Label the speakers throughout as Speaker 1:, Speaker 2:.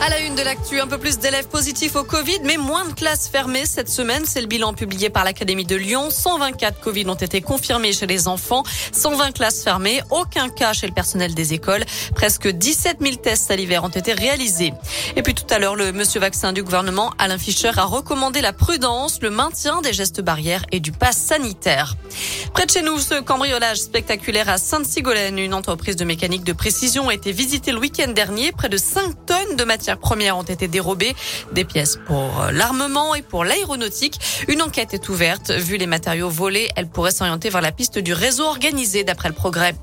Speaker 1: À la une de l'actu, un peu plus d'élèves positifs au Covid, mais moins de classes fermées cette semaine. C'est le bilan publié par l'Académie de Lyon. 124 Covid ont été confirmés chez les enfants, 120 classes fermées, aucun cas chez le personnel des écoles. Presque 17 000 tests salivaires ont été réalisés. Et puis tout à l'heure, le monsieur vaccin du gouvernement, Alain Fischer, a recommandé la prudence, le maintien des gestes barrières et du pass sanitaire. Près de chez nous, ce cambriolage spectaculaire à Sainte-Sigolène, une entreprise de mécanique de précision, a été visitée le week-end dernier. Près de 5 tonnes de matières premières ont été dérobées, des pièces pour euh, l'armement et pour l'aéronautique. Une enquête est ouverte. Vu les matériaux volés, elle pourrait s'orienter vers la piste du réseau organisé d'après le progrès.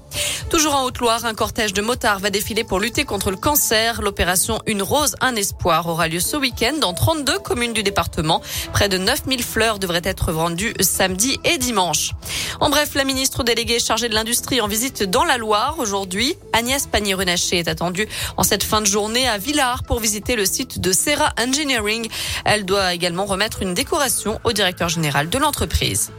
Speaker 1: Toujours en Haute-Loire, un cortège de motards va défiler pour lutter contre le cancer. L'opération Une rose, un espoir aura lieu ce week-end dans 32 communes du département. Près de 9000 fleurs devraient être vendues samedi et dimanche. En bref, la ministre déléguée chargée de l'industrie en visite dans la Loire aujourd'hui, Agnès Pannier-Runacher est attendue en cette fin de journée à Villars pour visiter le site de Serra Engineering. Elle doit également remettre une décoration au directeur général de l'entreprise.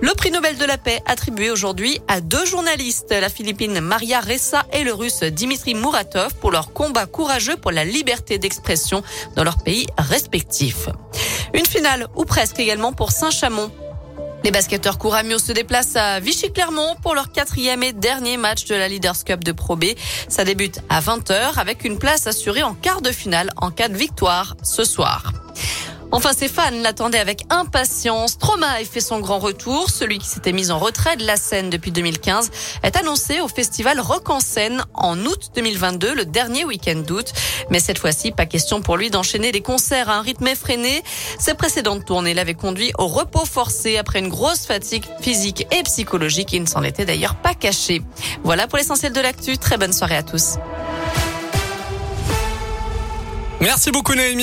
Speaker 1: Le prix Nobel de la paix attribué aujourd'hui à deux journalistes, la Philippine Maria Ressa et le Russe Dimitri Muratov pour leur combat courageux pour la liberté d'expression dans leurs pays respectifs. Une finale, ou presque également pour Saint-Chamond. Les basketteurs Couramio se déplacent à Vichy-Clermont pour leur quatrième et dernier match de la Leaders Cup de Pro B. Ça débute à 20h avec une place assurée en quart de finale en cas de victoire ce soir. Enfin, ses fans l'attendaient avec impatience. Stromae fait son grand retour. Celui qui s'était mis en retrait de la scène depuis 2015 est annoncé au festival Rock en scène en août 2022, le dernier week-end d'août. Mais cette fois-ci, pas question pour lui d'enchaîner des concerts à un rythme effréné. Ses précédentes tournées l'avaient conduit au repos forcé après une grosse fatigue physique et psychologique. Il ne s'en était d'ailleurs pas caché. Voilà pour l'essentiel de l'actu. Très bonne soirée à tous.
Speaker 2: Merci beaucoup Noémie.